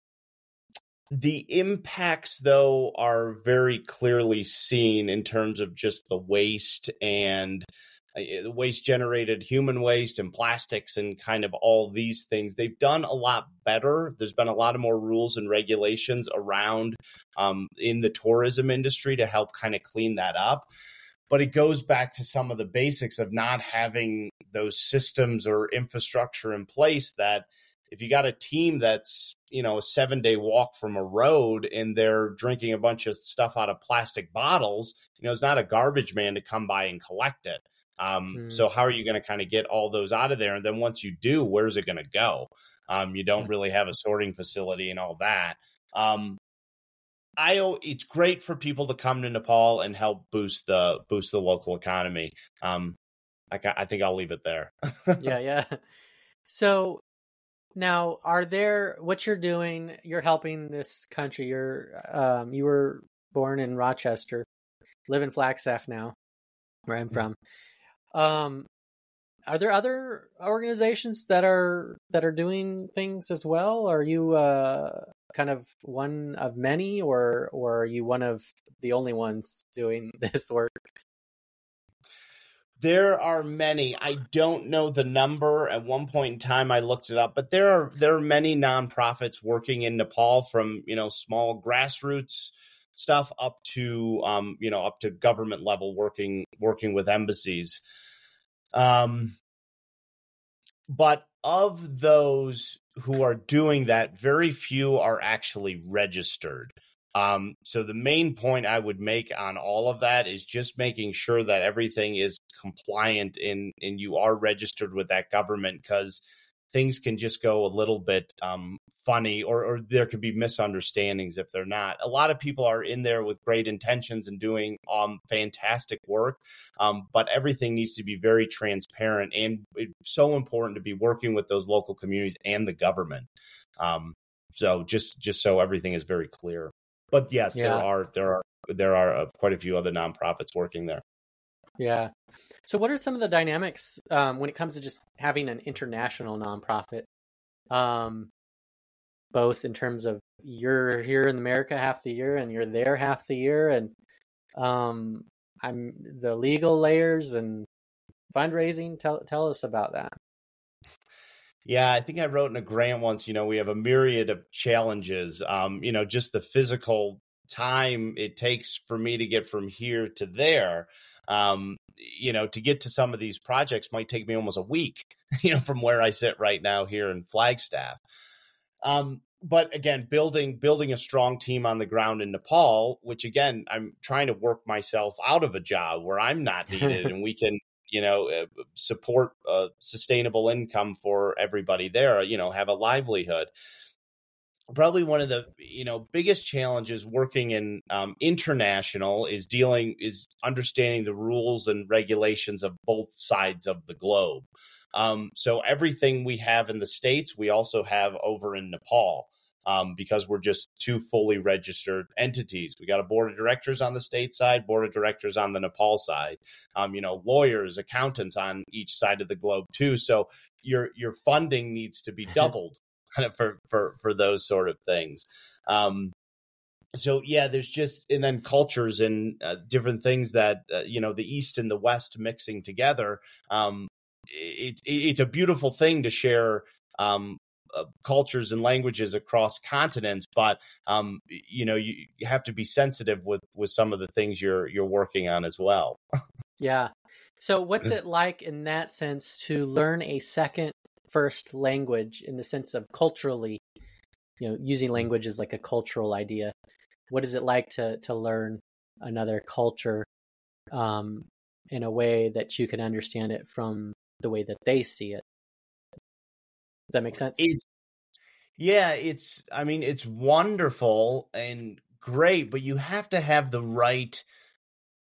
the impacts, though, are very clearly seen in terms of just the waste and waste generated human waste and plastics and kind of all these things. They've done a lot better. There's been a lot of more rules and regulations around um, in the tourism industry to help kind of clean that up. But it goes back to some of the basics of not having those systems or infrastructure in place that if you got a team that's you know a seven day walk from a road and they're drinking a bunch of stuff out of plastic bottles you know it's not a garbage man to come by and collect it um, mm. So how are you going to kind of get all those out of there? And then once you do, where's it going to go? Um, you don't really have a sorting facility and all that. Um, I it's great for people to come to Nepal and help boost the boost the local economy. Um, I, I think I'll leave it there.
yeah, *laughs* yeah. So now, are there what you're doing? You're helping this country. You're um, you were born in Rochester, live in Flagstaff now, where I'm mm. from. Um, are there other organizations that are that are doing things as well? Are you uh, kind of one of many, or or are you one of the only ones doing *laughs* this work?
There are many. I don't know the number. At one point in time, I looked it up, but there are there are many nonprofits working in Nepal, from you know small grassroots stuff up to um, you know up to government level working working with embassies. Um, but of those who are doing that, very few are actually registered. Um, so the main point I would make on all of that is just making sure that everything is compliant and and you are registered with that government because things can just go a little bit um, funny or, or there could be misunderstandings if they're not. A lot of people are in there with great intentions and doing um, fantastic work, um, but everything needs to be very transparent and it's so important to be working with those local communities and the government. Um, so just just so everything is very clear. But yes, yeah. there are there are there are uh, quite a few other nonprofits working there.
Yeah. So, what are some of the dynamics um, when it comes to just having an international nonprofit um, both in terms of you're here in America half the year and you're there half the year, and um, I'm the legal layers and fundraising. Tell tell us about that.
Yeah, I think I wrote in a grant once, you know, we have a myriad of challenges. Um, you know, just the physical time it takes for me to get from here to there. Um, you know, to get to some of these projects might take me almost a week, *laughs* you know, from where I sit right now here in Flagstaff. Um, but again, building building a strong team on the ground in Nepal, which again, I'm trying to work myself out of a job where I'm not needed, *laughs* and we can you know uh, support a sustainable income for everybody there you know have a livelihood probably one of the you know biggest challenges working in um, international is dealing is understanding the rules and regulations of both sides of the globe um, so everything we have in the states we also have over in nepal um, because we're just two fully registered entities. We got a board of directors on the state side, board of directors on the Nepal side. Um, you know, lawyers, accountants on each side of the globe too. So your your funding needs to be *laughs* doubled kind of for for for those sort of things. Um, so yeah, there's just and then cultures and uh, different things that uh, you know the East and the West mixing together. Um, it, it, it's a beautiful thing to share um, uh, cultures and languages across continents, but um, you know you, you have to be sensitive with with some of the things you're you're working on as well.
yeah. So what's *laughs* it like in that sense to learn a second first language in the sense of culturally, you know, using language as like a cultural idea? What is it like to to learn another culture um, in a way that you can understand it from the way that they see it? Does that make sense?
It's yeah, it's I mean, it's wonderful and great, but you have to have the right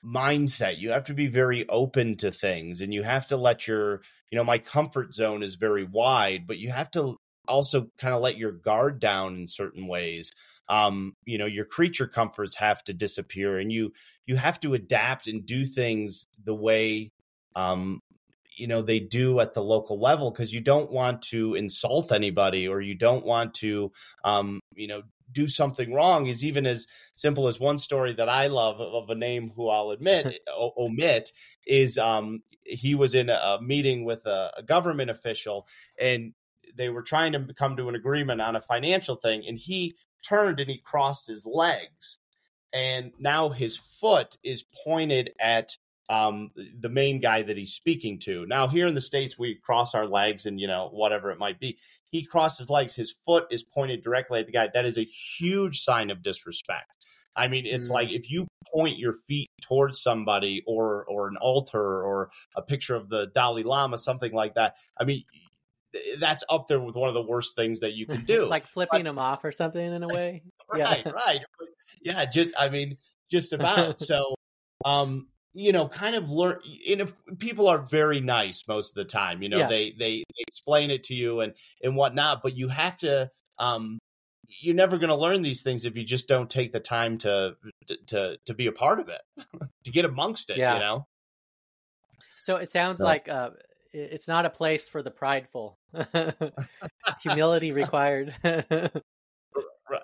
mindset. You have to be very open to things and you have to let your, you know, my comfort zone is very wide, but you have to also kind of let your guard down in certain ways. Um, you know, your creature comforts have to disappear and you you have to adapt and do things the way um you know they do at the local level because you don't want to insult anybody or you don't want to um, you know do something wrong is even as simple as one story that I love of a name who I'll admit *laughs* omit is um, he was in a meeting with a, a government official and they were trying to come to an agreement on a financial thing and he turned and he crossed his legs. And now his foot is pointed at um, the main guy that he's speaking to. Now, here in the States, we cross our legs and, you know, whatever it might be. He crossed his legs. His foot is pointed directly at the guy. That is a huge sign of disrespect. I mean, it's mm. like if you point your feet towards somebody or or an altar or a picture of the Dalai Lama, something like that. I mean, that's up there with one of the worst things that you *laughs* can do.
it's like flipping but, them off or something in a way.
right, *laughs* yeah. right. Yeah, just I mean, just about. *laughs* so um you know, kind of learn. And if people are very nice most of the time, you know, yeah. they, they they explain it to you and and whatnot. But you have to. um You're never going to learn these things if you just don't take the time to to to be a part of it, *laughs* to get amongst it. Yeah. You know.
So it sounds so. like uh, it's not a place for the prideful. *laughs* *laughs* Humility required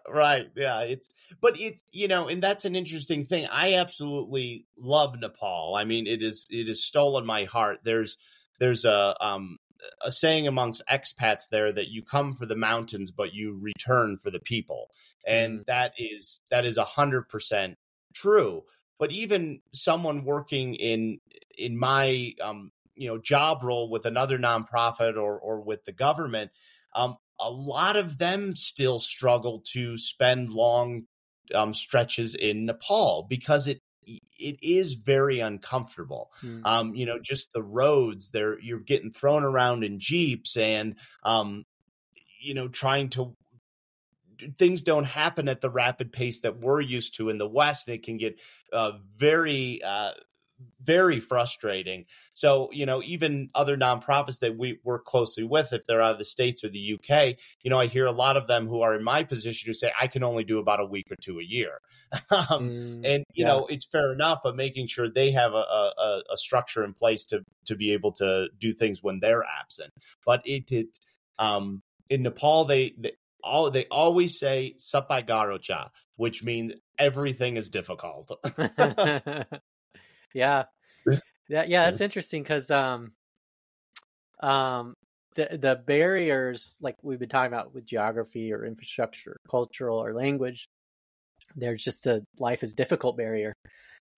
right yeah it's but it's you know and that's an interesting thing i absolutely love nepal i mean it is it has stolen my heart there's there's a um a saying amongst expats there that you come for the mountains but you return for the people and mm. that is that is a hundred percent true but even someone working in in my um you know job role with another nonprofit or or with the government um, a lot of them still struggle to spend long um, stretches in Nepal because it it is very uncomfortable. Mm. Um, you know, just the roads there, you're getting thrown around in jeeps and, um, you know, trying to things don't happen at the rapid pace that we're used to in the West. And it can get uh, very uh, very frustrating. So, you know, even other nonprofits that we work closely with, if they're out of the States or the UK, you know, I hear a lot of them who are in my position who say, I can only do about a week or two a year. *laughs* um, mm, and, you yeah. know, it's fair enough, but making sure they have a, a, a, structure in place to, to be able to do things when they're absent. But it, it, um, in Nepal, they, they all they always say "sapagarocha," which means everything is difficult. *laughs* *laughs*
yeah, yeah, yeah. That's interesting because um, um, the the barriers like we've been talking about with geography or infrastructure, cultural or language, there's just a life is difficult barrier,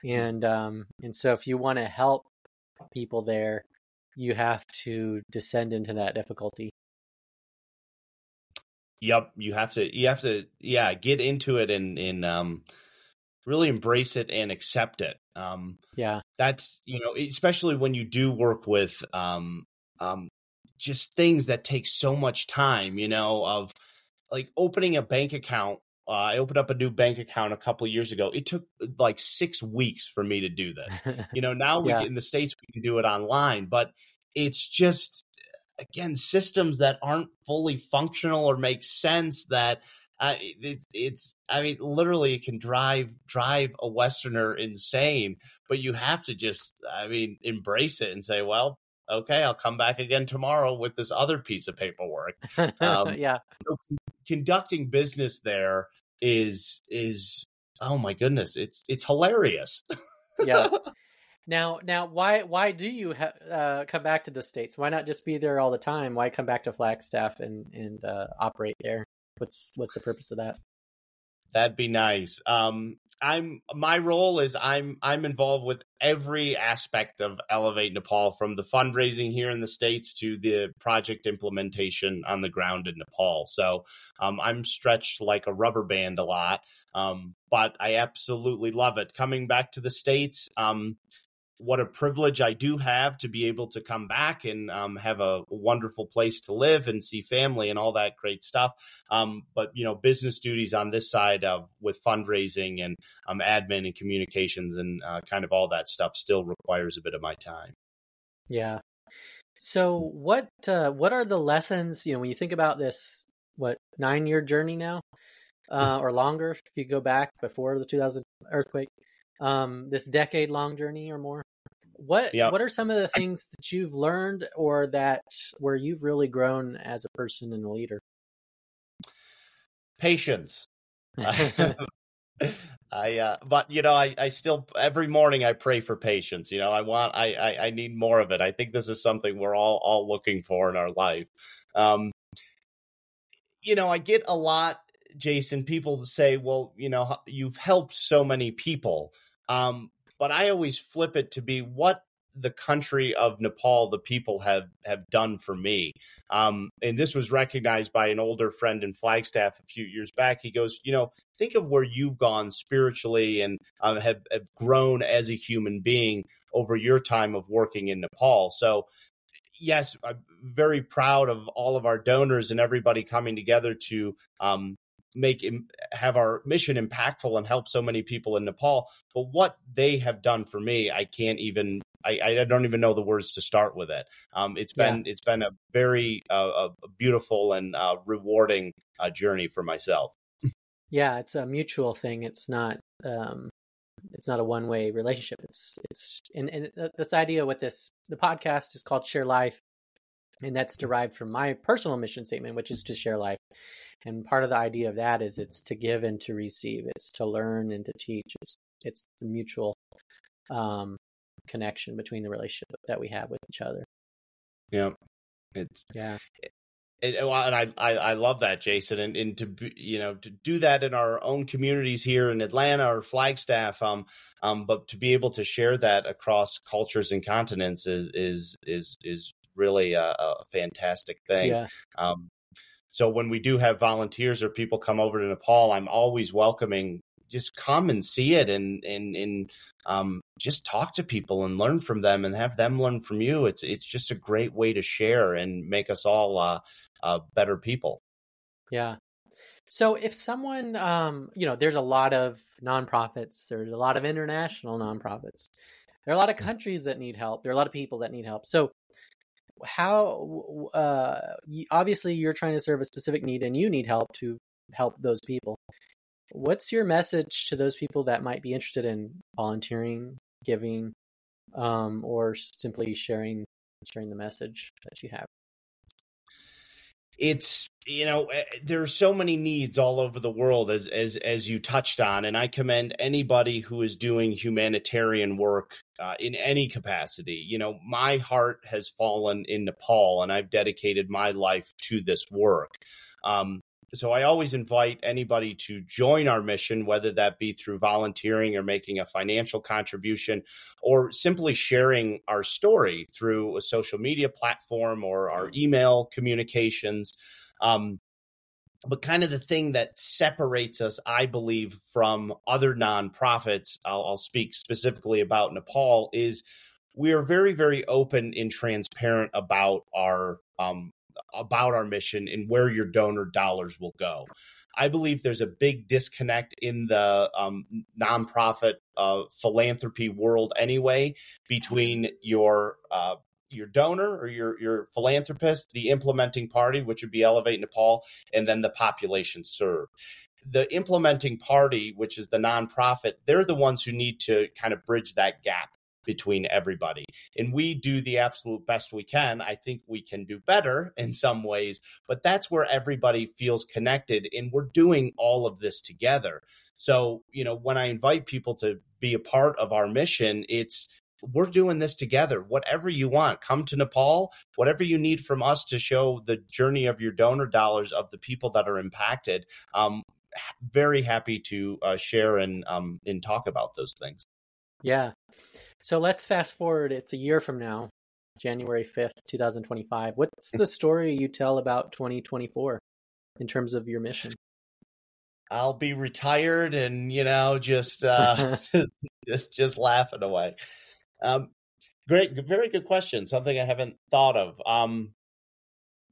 and um, and so if you want to help people there, you have to descend into that difficulty.
Yep, you have to you have to yeah, get into it and and um really embrace it and accept it. Um
yeah.
That's, you know, especially when you do work with um um just things that take so much time, you know, of like opening a bank account uh, I opened up a new bank account a couple years ago. It took like six weeks for me to do *laughs* this. You know, now we yeah. in the states we can do it online, but it's just again systems that aren't fully functional or make sense. That uh, it, it's I mean, literally, it can drive drive a Westerner insane. But you have to just I mean embrace it and say, well, okay, I'll come back again tomorrow with this other piece of paperwork. *laughs*
Um, yeah.
You know, conducting business there is is oh my goodness, it's it's hilarious.
yeah. *laughs* Now, now, why why do you ha- uh, come back to the states? Why not just be there all the time? Why come back to Flagstaff and and uh, operate there? What's what's the purpose of that?
That'd be nice. Um, I'm my role is I'm I'm involved with every aspect of Elevate Nepal from the fundraising here in the states to the project implementation on the ground in Nepal. So um, I'm stretched like a rubber band a lot, um, but I absolutely love it. Coming back to the states, um, what a privilege I do have to be able to come back and um, have a wonderful place to live and see family and all that great stuff. Um, but you know, business duties on this side of with fundraising and um, admin and communications and uh, kind of all that stuff still requires a bit of my time.
Yeah. So what uh, what are the lessons? You know, when you think about this, what nine year journey now, uh, or longer if you go back before the 2000 earthquake um, this decade long journey or more. What yep. what are some of the things that you've learned or that where you've really grown as a person and a leader?
Patience. *laughs* *laughs* I uh but you know I I still every morning I pray for patience you know I want I, I I need more of it I think this is something we're all all looking for in our life um you know I get a lot Jason people say well you know you've helped so many people um but I always flip it to be what the country of Nepal, the people have have done for me. Um, and this was recognized by an older friend in Flagstaff a few years back. He goes, you know, think of where you've gone spiritually and uh, have, have grown as a human being over your time of working in Nepal. So yes, I'm very proud of all of our donors and everybody coming together to um, make have our mission impactful and help so many people in Nepal. But what they have done for me, I can't even. I, I don't even know the words to start with it. Um, it's been yeah. it's been a very uh, a beautiful and uh, rewarding uh, journey for myself.
Yeah, it's a mutual thing. It's not um, it's not a one way relationship. It's it's and, and this idea with this the podcast is called Share Life, and that's derived from my personal mission statement, which is to share life. And part of the idea of that is it's to give and to receive. It's to learn and to teach. It's it's the mutual um, connection between the relationship that we have with each other.
Yeah, it's
yeah.
It, and I, I, I love that, Jason, and, and to you know to do that in our own communities here in Atlanta or Flagstaff, um, um, but to be able to share that across cultures and continents is is is is really a, a fantastic thing.
Yeah.
Um, so when we do have volunteers or people come over to Nepal, I'm always welcoming. Just come and see it, and and and um, just talk to people and learn from them, and have them learn from you. It's it's just a great way to share and make us all uh, uh, better people.
Yeah. So if someone, um, you know, there's a lot of nonprofits, there's a lot of international nonprofits, there are a lot of mm. countries that need help, there are a lot of people that need help. So how uh, obviously you're trying to serve a specific need and you need help to help those people. What's your message to those people that might be interested in volunteering giving um, or simply sharing sharing the message that you have
it's you know eh, there's so many needs all over the world as as as you touched on and i commend anybody who is doing humanitarian work uh, in any capacity. You know my heart has fallen in nepal and i've dedicated my life to this work. Um, so I always invite anybody to join our mission, whether that be through volunteering or making a financial contribution or simply sharing our story through a social media platform or our email communications. Um, but kind of the thing that separates us, I believe, from other nonprofits, I'll, I'll speak specifically about Nepal, is we are very, very open and transparent about our um, about our mission and where your donor dollars will go. I believe there's a big disconnect in the um, nonprofit uh, philanthropy world anyway between your uh, your donor or your your philanthropist, the implementing party, which would be Elevate Nepal, and then the population served. The implementing party, which is the nonprofit, they're the ones who need to kind of bridge that gap between everybody. And we do the absolute best we can. I think we can do better in some ways, but that's where everybody feels connected. And we're doing all of this together. So, you know, when I invite people to be a part of our mission, it's we're doing this together. Whatever you want, come to Nepal. Whatever you need from us to show the journey of your donor dollars of the people that are impacted. Um, very happy to uh, share and um, and talk about those things.
Yeah, so let's fast forward. It's a year from now, January 5th, 2025. What's the story you tell about 2024 in terms of your mission?
I'll be retired and, you know, just uh *laughs* *laughs* just just laughing away. Um great very good question. Something I haven't thought of. Um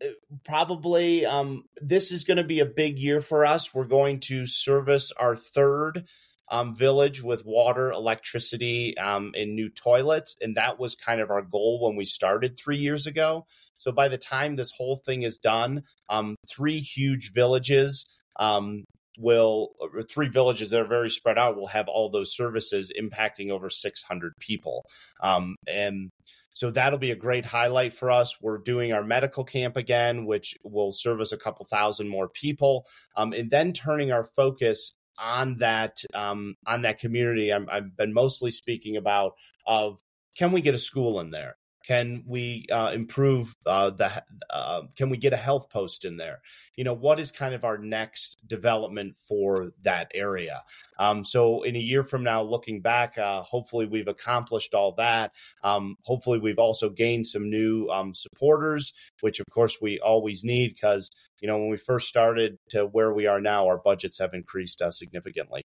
uh, probably um this is going to be a big year for us. We're going to service our third um, village with water, electricity, um, and new toilets. And that was kind of our goal when we started three years ago. So by the time this whole thing is done, um, three huge villages um, will, three villages that are very spread out, will have all those services impacting over 600 people. Um, and so that'll be a great highlight for us. We're doing our medical camp again, which will service a couple thousand more people, um, and then turning our focus on that um, on that community. i have been mostly speaking about of can we get a school in there? Can we uh, improve uh, the? Uh, can we get a health post in there? You know, what is kind of our next development for that area? Um, so, in a year from now, looking back, uh, hopefully we've accomplished all that. Um, hopefully, we've also gained some new um, supporters, which of course we always need because you know when we first started to where we are now, our budgets have increased uh, significantly.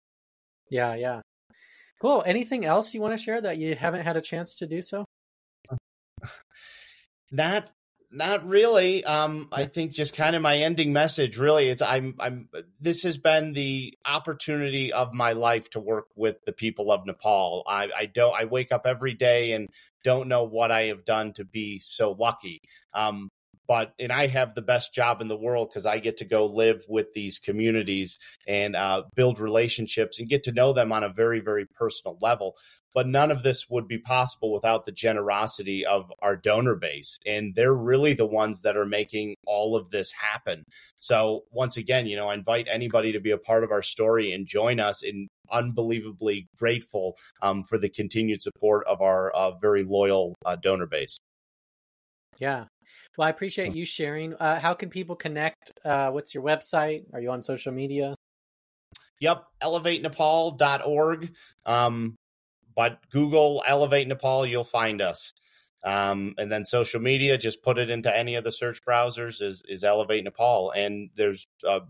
Yeah, yeah. Cool. Anything else you want to share that you haven't had a chance to do so?
Not not really. Um, I think just kind of my ending message really it's I'm I'm this has been the opportunity of my life to work with the people of Nepal. I, I don't I wake up every day and don't know what I have done to be so lucky. Um, but and I have the best job in the world because I get to go live with these communities and uh, build relationships and get to know them on a very very personal level but none of this would be possible without the generosity of our donor base. And they're really the ones that are making all of this happen. So, once again, you know, I invite anybody to be a part of our story and join us in unbelievably grateful um, for the continued support of our uh, very loyal uh, donor base.
Yeah. Well, I appreciate you sharing. Uh, how can people connect? Uh, what's your website? Are you on social media?
Yep, elevatenepal.org. Um, but Google Elevate Nepal, you'll find us. Um, and then social media, just put it into any of the search browsers is is Elevate Nepal, and there's uh,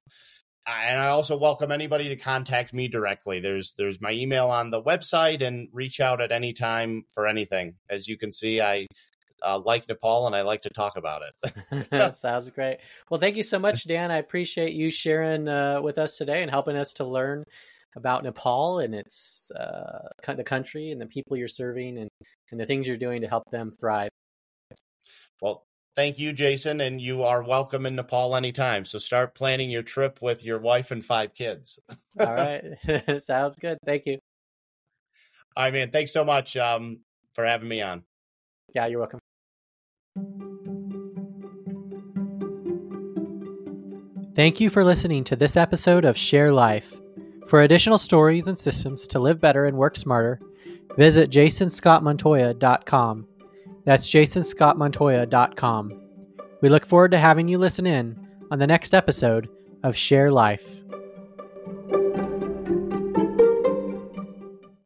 and I also welcome anybody to contact me directly. There's there's my email on the website, and reach out at any time for anything. As you can see, I uh, like Nepal and I like to talk about it.
that *laughs* *laughs* sounds great. Well, thank you so much, Dan. I appreciate you sharing uh, with us today and helping us to learn about Nepal and its uh, the country and the people you're serving and, and the things you're doing to help them thrive.
Well, thank you, Jason, and you are welcome in Nepal anytime. So start planning your trip with your wife and five kids.
All *laughs* right, *laughs* sounds good. Thank you.
All right, man. Thanks so much um, for having me on.
Yeah, you're welcome. Thank you for listening to this episode of Share Life. For additional stories and systems to live better and work smarter, visit jasonscottmontoya.com. That's jasonscottmontoya.com. We look forward to having you listen in on the next episode of Share Life.